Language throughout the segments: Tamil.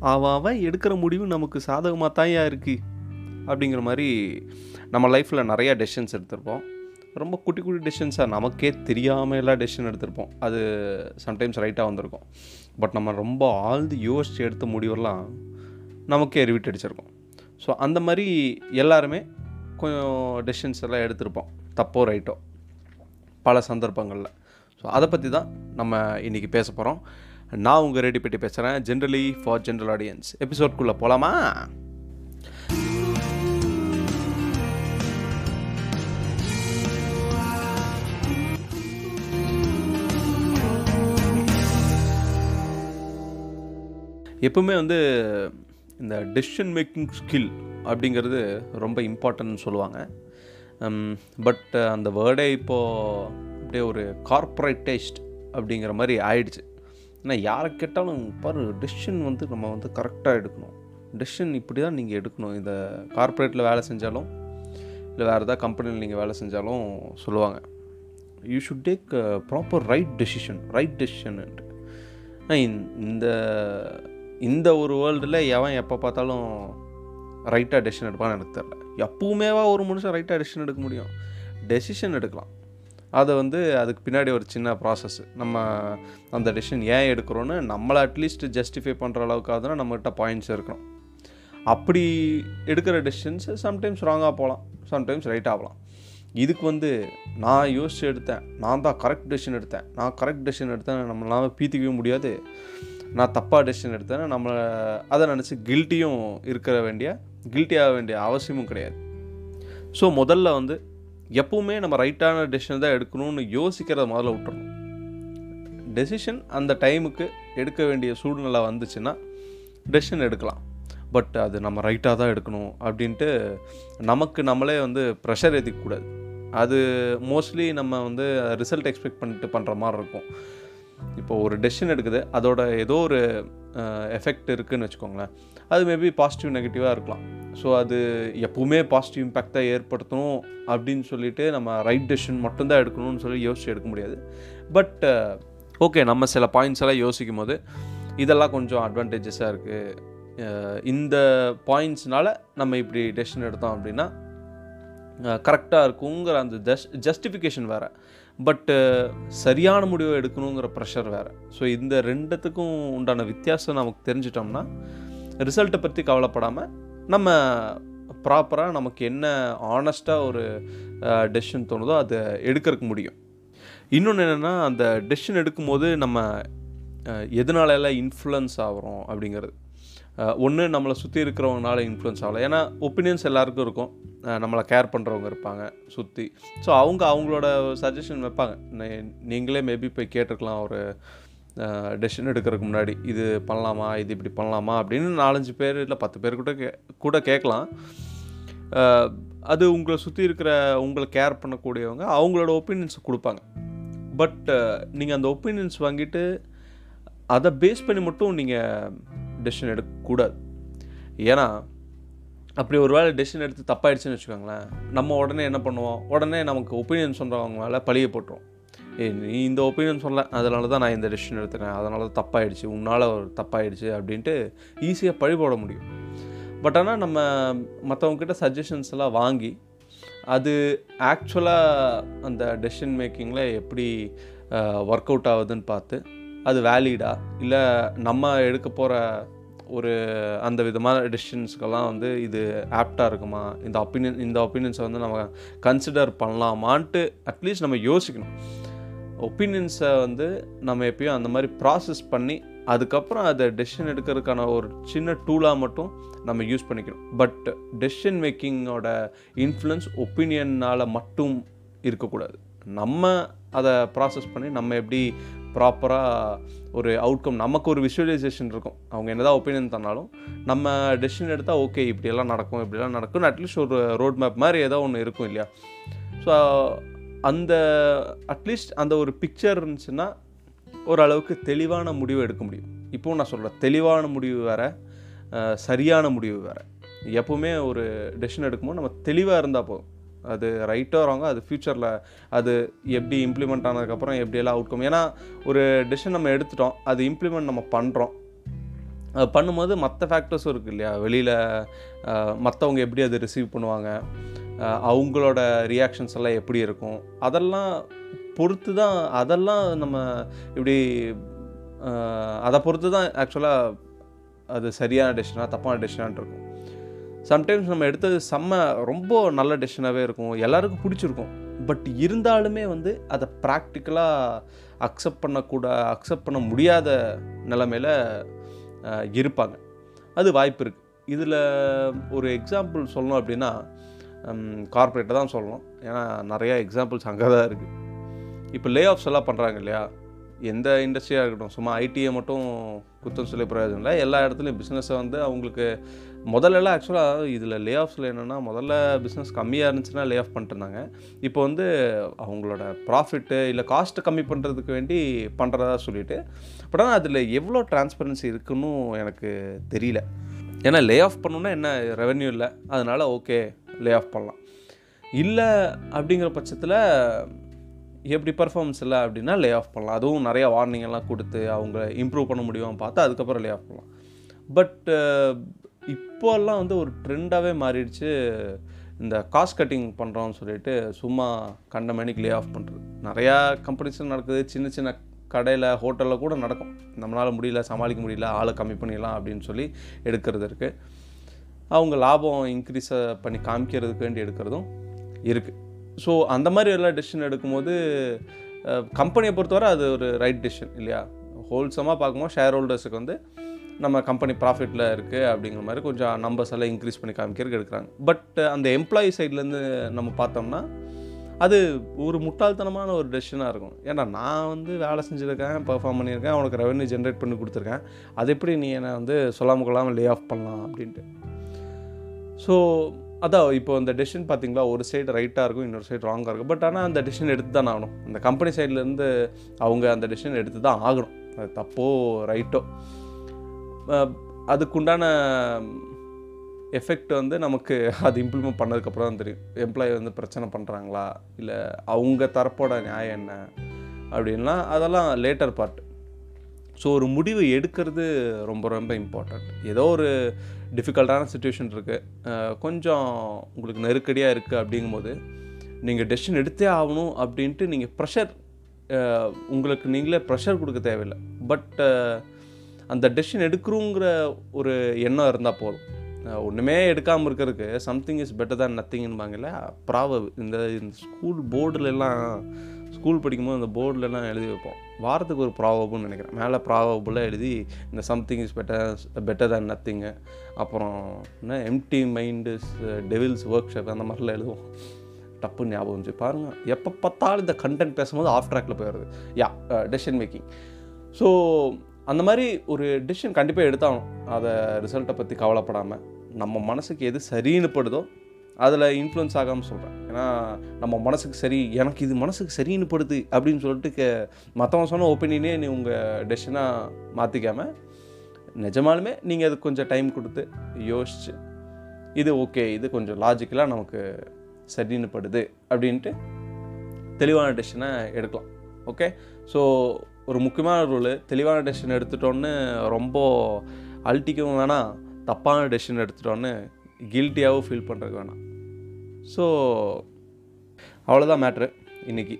அவன் எடுக்கிற முடிவு நமக்கு சாதகமாக தான் இருக்குது அப்படிங்கிற மாதிரி நம்ம லைஃப்பில் நிறையா டெசிஷன்ஸ் எடுத்திருப்போம். ரொம்ப குட்டி குட்டி டெசிஷன்ஸாக நமக்கே தெரியாமல் எல்லாம் டெசிஷன் எடுத்திருப்போம். அது சம்டைம்ஸ் ரைட்டாக வந்திருக்கும். பட் நம்ம ரொம்ப ஆழ்ந்து யோசித்து எடுத்த முடிவெல்லாம் நமக்கே ரிவிட் அடிச்சிருக்கோம். ஸோ அந்த மாதிரி எல்லாருமே கொஞ்சம் டெசிஷன்ஸ் எல்லாம் எடுத்திருப்போம். தப்போ ரைட்டோ பல சந்தர்ப்பங்களில். ஸோ அதை பற்றி தான் நம்ம இன்றைக்கி பேச போகிறோம் நான் உங்கள் ரெடி பெட்டி பேசுகிறேன் ஜென்ரலி ஃபார் ஜென்ரல் ஆடியன்ஸ் எபிசோட்குள்ளே போகலாமா எப்பவுமே வந்து இந்த டெசிஷன் மேக்கிங் ஸ்கில் அப்படிங்கிறது ரொம்ப இம்பார்ட்டன்ட்னு சொல்லுவாங்க. Um, பட் uh, அந்த வேர்டே இப்போது அப்படியே ஒரு கார்ப்பரேட் டேஸ்ட் அப்படிங்கிற மாதிரி ஆயிடுச்சு. ஏன்னா யாரை கேட்டாலும் பாரு டெசிஷன் வந்து நம்ம வந்து கரெக்டாக எடுக்கணும். டெசிஷன் இப்படி தான் நீங்கள் எடுக்கணும். இந்த கார்ப்பரேட்டில் வேலை செஞ்சாலும் இல்லை வேறு ஏதாவது கம்பெனியில் நீங்கள் வேலை செஞ்சாலும் சொல்லுவாங்க. You should take proper right decision right டெசிஷன்ட்டு இந்த இந்த ஒரு வேர்ல்டில் எவன் எப்போ பார்த்தாலும் ரைட்டாக டெசிஷன் எடுப்பான்னு எனக்கு தெரில எப்பவுமேவா ஒரு மனுஷன் ரைட்டாக டெசிஷன் எடுக்க முடியும்? டெசிஷன் எடுக்கலாம். அதை வந்து அதுக்கு பின்னாடி ஒரு சின்ன ப்ராசஸ் நம்ம அந்த டெசிஷன் ஏன் எடுக்கிறோன்னு நம்மளை அட்லீஸ்ட் ஜஸ்டிஃபை பண்ணுற அளவுக்காக நம்மகிட்ட பாயிண்ட்ஸ் இருக்கணும். அப்படி எடுக்கிற டெசிஷன்ஸ் சம்டைம்ஸ் ராங்காக போகலாம் சம்டைம்ஸ் ரைட் ஆகலாம் இதுக்கு வந்து நான் யோசிச்சு எடுத்தேன் நான் தான் கரெக்ட் டெசிஷன் எடுத்தேன். நான் கரெக்ட் டெசிஷன் எடுத்தேன் நம்மளால பீத்திக்கவே முடியாது. நான் தப்பாக டெசிஷன் எடுத்தேன் நம்மளை அதை நினச்சி கில்ட்டியும் இருக்கிற வேண்டிய கில்ட்டி ஆக வேண்டிய அவசியமும் கிடையாது. ஸோ முதல்ல வந்து எப்பவுமே நம்ம ரைட்டான டெசிஷன் தான் எடுக்கணும்னு யோசிக்கிறத முதல்ல விட்டுறணும். டெசிஷன் அந்த டைமுக்கு எடுக்க வேண்டிய சூழ்நிலை வந்துச்சுன்னா டெசிஷன் எடுக்கலாம். பட் அது நம்ம ரைட்டாக தான் எடுக்கணும் அப்படின்ட்டு நமக்கு நம்மளே வந்து ப்ரெஷர் ஏற்றிக்கக்கூடாது அது மோஸ்ட்லி நம்ம வந்து ரிசல்ட் எக்ஸ்பெக்ட் பண்ணிட்டு பண்ணுற மாதிரி இருக்கும். இப்போ ஒரு டெசிஷன் எடுக்குது அதோட ஏதோ ஒரு எஃபெக்ட் இருக்குதுன்னு வச்சுக்கோங்களேன். அது மேபி பாசிட்டிவ் நெகட்டிவாக இருக்கலாம். ஸோ அது எப்பவுமே பாசிட்டிவ் இம்பேக்டை ஏற்படுத்தணும் அப்படின்னு சொல்லிட்டு நம்ம ரைட் டெசிஷன் மட்டும்தான் எடுக்கணும்னு சொல்லி யோசிச்சு எடுக்க முடியாது. பட் ஓகே நம்ம சில பாயிண்ட்ஸ் எல்லாம் யோசிக்கும் போது இதெல்லாம் கொஞ்சம் அட்வான்டேஜஸாக இருக்குது இந்த பாயிண்ட்ஸ்னால நம்ம இப்படி டெசிஷன் எடுத்தோம் அப்படின்னா கரெக்டாக இருக்குங்கிற அந்த ஜஸ்ட் ஜஸ்டிஃபிகேஷன் வேறு. பட்டு சரியான முடிவை எடுக்கணுங்கிற ப்ரெஷர் வேறு. ஸோ இந்த ரெண்டுத்துக்கும் உண்டான வித்தியாசம் நமக்கு தெரிஞ்சிட்டோம்னா ரிசல்ட்டை பற்றி கவலைப்படாமல் நம்ம ப்ராப்பராக நமக்கு என்ன ஆனஸ்ட்டாக ஒரு டெசிஷன் தோணுதோ அதை எடுக்கிறதுக்கு முடியும். இன்னொன்று என்னென்னா அந்த டெசிஷன் எடுக்கும்போது நம்ம எதனால எல்லாம் இன்ஃப்ளூயன்ஸ் ஆகிறோம் அப்படிங்கிறது. ஒன்று நம்மளை சுற்றி இருக்கிறவங்கனால இன்ஃப்ளூயன்ஸ் ஆகலாம் ஏன்னா ஒப்பீனியன்ஸ் எல்லாருக்கும் இருக்கும். நம்மளை கேர் பண்ணுறவங்க இருப்பாங்க சுற்றி ஸோ அவங்க அவங்களோட சஜஷன் வைப்பாங்க. நீங்களே மேபி போய் கேட்டிருக்கலாம் ஒரு டெசிஷன் எடுக்கிறதுக்கு முன்னாடி. இது பண்ணலாமா? இது இப்படி பண்ணலாமா? அப்படின்னு நாலஞ்சு பேர் இல்லை பத்து பேர் கூட கே கூட கேட்கலாம். அது உங்களை சுற்றி இருக்கிற உங்களை கேர் பண்ணக்கூடியவங்க அவங்களோட ஒப்பீனியன்ஸை கொடுப்பாங்க. பட் நீங்கள் அந்த ஒப்பீனியன்ஸ் வாங்கிட்டு அதை பேஸ் பண்ணி மட்டும் நீங்கள் டெசிஷன் எடுக்கக்கூடாது. ஏன்னா அப்படி ஒரு வேளை டெசிஷன் எடுத்து தப்பாயிடுச்சுன்னு வச்சுக்கோங்களேன் நம்ம உடனே என்ன பண்ணுவோம்? உடனே நமக்கு ஒப்பீனியன் சொல்கிறவங்க மேலே பழிய போட்டுரும். ஏ நீ இந்த ஒப்பீனியன் சொல்ல அதனால தான் நான் இந்த டெசிஷன் எடுத்துட்டேன் அதனால தான் தப்பாயிடுச்சு உன்னால் ஒரு தப்பாயிடுச்சு அப்படின்ட்டு ஈஸியாக பழி போட முடியும். பட் ஆனால் நம்ம மற்றவங்கக்கிட்ட சஜஷன்ஸ் எல்லாம் வாங்கி அது ஆக்சுவலாக அந்த டெசிஷன் மேக்கிங்கில் எப்படி ஒர்க் அவுட் ஆகுதுன்னு பார்த்து அது வேலிடா இல்லை நம்ம எடுக்க போகிற ஒரு அந்த விதமான டெசிஷன்ஸ்க்கெல்லாம் வந்து இது ஆப்டாக இருக்குமா? இந்த ஒப்பீனியன் இந்த ஒப்பீனியன்ஸை வந்து நம்ம கன்சிடர் பண்ணலாமான்ட்டு அட்லீஸ்ட் நம்ம யோசிக்கணும். ஒப்பீனியன்ஸை வந்து நம்ம எப்பயும் அந்த மாதிரி ப்ராசஸ் பண்ணி அதுக்கப்புறம் அதை டெசிஷன் எடுக்கிறதுக்கான ஒரு சின்ன டூலாக மட்டும் நம்ம யூஸ் பண்ணிக்கணும். பட் டெசிஷன் மேக்கிங்கோட இன்ஃப்ளூயன்ஸ் ஒப்பீனியனால் மட்டும் இருக்கக்கூடாது. நம்ம அதை ப்ராசஸ் பண்ணி நம்ம எப்படி ப்ராப்பராக ஒரு அவுட்கம் நமக்கு ஒரு விஷுவலைசேஷன் இருக்கும். அவங்க என்னதான் ஒப்பீனியன் தந்தாலும் நம்ம டெசிஷன் எடுத்தால் ஓகே இப்படியெல்லாம் நடக்கும் இப்படியெல்லாம் நடக்கும்னு அட்லீஸ்ட் ஒரு ரோட் மேப் மாதிரி ஏதோ ஒன்று இருக்கும் இல்லையா? ஸோ அந்த அட்லீஸ்ட் அந்த ஒரு பிக்சர் இருந்துச்சுன்னா ஓரளவுக்கு தெளிவான முடிவு எடுக்க முடியும். இப்போவும் நான் சொல்கிறேன் தெளிவான முடிவு வேறு சரியான முடிவு வேறு. எப்போவுமே ஒரு டெசிஷன் எடுக்கும்போது நம்ம தெளிவாக இருந்தால் போதும். அது ரைட்டோ ராங்கோ அது ஃப்யூச்சரில் அது எப்படி இம்ப்ளிமெண்ட் ஆனதுக்கப்புறம் எப்படியெல்லாம் அவுட்கம் ஏன்னா ஒரு டிசிஷன் நம்ம எடுத்துட்டோம் அது இம்ப்ளிமெண்ட் நம்ம பண்ணுறோம் அது பண்ணும்போது மற்ற ஃபேக்டர்ஸும் இருக்குது இல்லையா? வெளியில் மற்றவங்க எப்படி அதை ரிசீவ் பண்ணுவாங்க? அவங்களோட ரியாக்ஷன்ஸ் எல்லாம் எப்படி இருக்கும்? அதெல்லாம் பொறுத்து தான் அதெல்லாம் நம்ம இப்படி அதை பொறுத்து தான் ஆக்சுவலாக அது சரியான டெசிஷனாக தப்பான டெசிஷனான் இருக்கும். சம்டைம்ஸ் நம்ம எடுத்தது செம்ம ரொம்ப நல்ல டெசிஷனாகவே இருக்கும். எல்லாருக்கும் பிடிச்சிருக்கும். பட் இருந்தாலுமே வந்து அதை ப்ராக்டிக்கலாக அக்செப்ட் பண்ணக்கூட அக்செப்ட் பண்ண முடியாத நிலமையில் இருப்பாங்க. அது வாய்ப்பு இருக்குது இதில் ஒரு எக்ஸாம்பிள் சொல்லணும் அப்படின்னா கார்ப்பரேட்டை தான் சொல்லணும். ஏன்னா நிறையா எக்ஸாம்பிள்ஸ் அங்கே தான் இருக்குது இப்போ லே ஆஃப்ஸ் எல்லாம் பண்ணுறாங்க இல்லையா? எந்த இண்டஸ்ட்ரியாக இருக்கட்டும் சும்மா ஐடியை மட்டும் குத்தம் சொல்லி பிரயோஜனம் இல்லை. எல்லா இடத்துலையும் பிஸ்னஸை வந்து அவங்களுக்கு முதல்லலாம் ஆக்சுவலாக இதில் லே ஆஃப்ஸில் என்னென்னா முதல்ல பிஸ்னஸ் கம்மியாக இருந்துச்சுன்னா லே ஆஃப் பண்ணிட்டு இருந்தாங்க. இப்போ வந்து அவங்களோட ப்ராஃபிட்டு இல்லை காஸ்ட்டு கம்மி பண்ணுறதுக்கு வேண்டி பண்ணுறதா சொல்லிட்டு பட் ஆனால் அதில் எவ்வளோ டிரான்ஸ்பரன்சி இருக்குன்னு எனக்கு தெரியல. ஏன்னா லே ஆஃப் பண்ணணுன்னா என்ன ரெவென்யூ இல்லை. அதனால் ஓகே லே ஆஃப் பண்ணலாம். இல்லை அப்படிங்கிற பட்சத்தில் எப்படி பர்ஃபார்மன்ஸ் இல்லை அப்படின்னா லே ஆஃப் பண்ணலாம். அதுவும் நிறையா வார்னிங் எல்லாம் கொடுத்து அவங்க இம்ப்ரூவ் பண்ண முடியும் பார்த்து அதுக்கப்புறம் லே ஆஃப் பண்ணலாம். பட் இப்போல்லாம் வந்து ஒரு ட்ரெண்டாகவே மாறிடுச்சு. இந்த காஸ்ட் கட்டிங் பண்ணுறோம்னு சொல்லிட்டு சும்மா கண்ட மணிக்கு லே ஆஃப் பண்ணுறது நிறையா கம்பெனிஸில் நடக்குது. சின்ன சின்ன கடையில் ஹோட்டலில் கூட நடக்கும். நம்மளால் முடியல சமாளிக்க முடியல ஆளை கம்மி பண்ணிடலாம் அப்படின்னு சொல்லி எடுக்கிறது இருக்குது அவங்க லாபம் இன்க்ரீஸை பண்ணி காமிக்கிறதுக்கு வேண்டி எடுக்கிறதும் இருக்குது ஸோ அந்த மாதிரி எல்லாம் டெசிஷன் எடுக்கும்போது கம்பெனியை பொறுத்தவரை அது ஒரு ரைட் டெசிஷன் இல்லையா? ஹோல்சமாக பார்க்கும்போது ஷேர் ஹோல்டர்ஸுக்கு வந்து நம்ம கம்பெனி ப்ராஃபிட்டில் இருக்குது அப்படிங்கிற மாதிரி கொஞ்சம் நம்பர்ஸ் எல்லாம் இன்க்ரீஸ் பண்ணி காமிக்கிறதுக்கு எடுக்கிறாங்க. பட் அந்த எம்ப்ளாயி சைட்லேருந்து நம்ம பார்த்தோம்னா அது ஒரு முட்டாள்தனமான ஒரு டெசிஷனாக இருக்கும். ஏன்னா நான் வந்து வேலை செஞ்சுருக்கேன் பெர்ஃபார்ம் பண்ணியிருக்கேன் அவனுக்கு ரெவன்யூ ஜென்ரேட் பண்ணி கொடுத்துருக்கேன். அது எப்படி நீ என்னை வந்து சொல்லாமல் கொள்ளாமல் லே ஆஃப் பண்ணலாம் அப்படின்ட்டு. ஸோ அதான் இப்போ அந்த டெசிஷன் பார்த்தீங்களா? ஒரு சைடு ரைட்டாக இருக்கும் இன்னொரு சைடு ராங்காக இருக்கும். பட் ஆனால் அந்த டெசிஷன் எடுத்து தான் ஆகணும். அந்த கம்பெனி சைட்லேருந்து அவங்க அந்த டெசிஷன் எடுத்து தான் ஆகணும். அது தப்போ ரைட்டோ அதுக்குண்டான எஃபெக்ட் வந்து நமக்கு அது இம்ப்ளிமெண்ட் பண்ணதுக்கப்புறம் தான் தெரியும். எம்ப்ளாயி வந்து பிரச்சனை பண்ணுறாங்களா இல்லை அவங்க தரப்போட நியாயம் என்ன? அப்படின்லாம் அதெல்லாம் லேட்டர் பார்ட் ஸோ ஒரு முடிவு எடுக்கிறது ரொம்ப ரொம்ப இம்பார்ட்டண்ட் ஏதோ ஒரு டிஃபிகல்ட்டான சுச்சுவேஷன் இருக்குது கொஞ்சம் உங்களுக்கு நெருக்கடியாக இருக்குது அப்படிங்கும்போது நீங்கள் டெசிஷன் எடுத்தே ஆகணும் அப்படின்ட்டு நீங்கள் ப்ரெஷர் உங்களுக்கு நீங்களே ப்ரெஷர் கொடுக்க தேவையில்லை. பட் அந்த டெசிஷன் எடுக்கிறோங்கிற ஒரு எண்ணம் இருந்தால் போதும். ஒன்றுமே எடுக்காமல் இருக்கிறதுக்கு சம்திங் இஸ் பெட்டர் தான் நத்திங்பாங்கல்ல ப்ராவ இந்த இந்த ஸ்கூல் போர்டுலலாம் ஸ்கூல் படிக்கும்போது அந்த போர்டுலலாம் எழுதி வைப்போம். வாரத்துக்கு ஒரு ப்ராவபுன்னு நினைக்கிறேன். மேலே ப்ராவபுல்லாக எழுதி இந்த something is better better than nothing அப்புறம் என்ன empty mind devil's workshop அந்த மாதிரிலாம் எழுதுவோம். டப்புன்னு ஞாபகம் இருந்துச்சு பாருங்கள் எப்போ பார்த்தாலும் இந்த கண்டென்ட் பேசும்போது ஆஃப் ட்ராக்கில் போயிடுது. யா டெசிஷன் மேக்கிங் ஸோ அந்த மாதிரி ஒரு டிசிஷன் கண்டிப்பாக எடுத்தாகணும். அதை ரிசல்ட்டை பற்றி கவலைப்படாமல் நம்ம மனசுக்கு எது சரின்னு படுதோ அதில் இன்ஃப்ளூயன்ஸ் ஆகாமல் சொல்கிறேன் ஏன்னா நம்ம மனசுக்கு சரி எனக்கு இது மனசுக்கு சரின்னு படுது அப்படின்னு சொல்லிட்டு கே மற்றவங்க சொன்ன ஒப்பீனியனே நீ உங்கள் டெசிஷனாக மாற்றிக்காமல் நிஜமாலுமே நீங்கள் அதுக்கு கொஞ்சம் டைம் கொடுத்து யோசிச்சு இது ஓகே இது கொஞ்சம் லாஜிக்கலாக நமக்கு சரின்னு படுது அப்படின்ட்டு தெளிவான டெசிஷனை எடுக்கலாம். ஓகே ஸோ ஒரு முக்கியமான ரூலு தெளிவான டெசிஷன் எடுத்துட்டோன்னு ரொம்ப அல்ட்டிக்கவும் வேணாம் தப்பான டெசிஷன் எடுத்துட்டோன்னு கில்ட்டியாகவும் ஃபீல் பண்ணுறதுக்கு வேணாம். ஸோ அவ்வளோதான் மேட்ரு இன்றைக்கி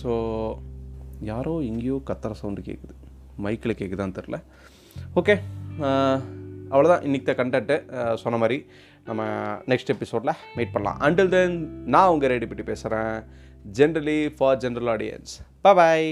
ஸோ யாரோ எங்கேயோ கத்துற சவுண்டு கேட்குது மைக்கில் கேட்குதான்னு தெரில ஓகே அவ்வளோதான் இன்றைக்கி தான் கண்டென்ட்டு சொன்ன மாதிரி. நம்ம நெக்ஸ்ட் எபிசோடில் மீட் பண்ணலாம். அண்டில் தென் நான் உங்கள் ரெடி பண்ணி பேசுகிறேன் generally for general audience bye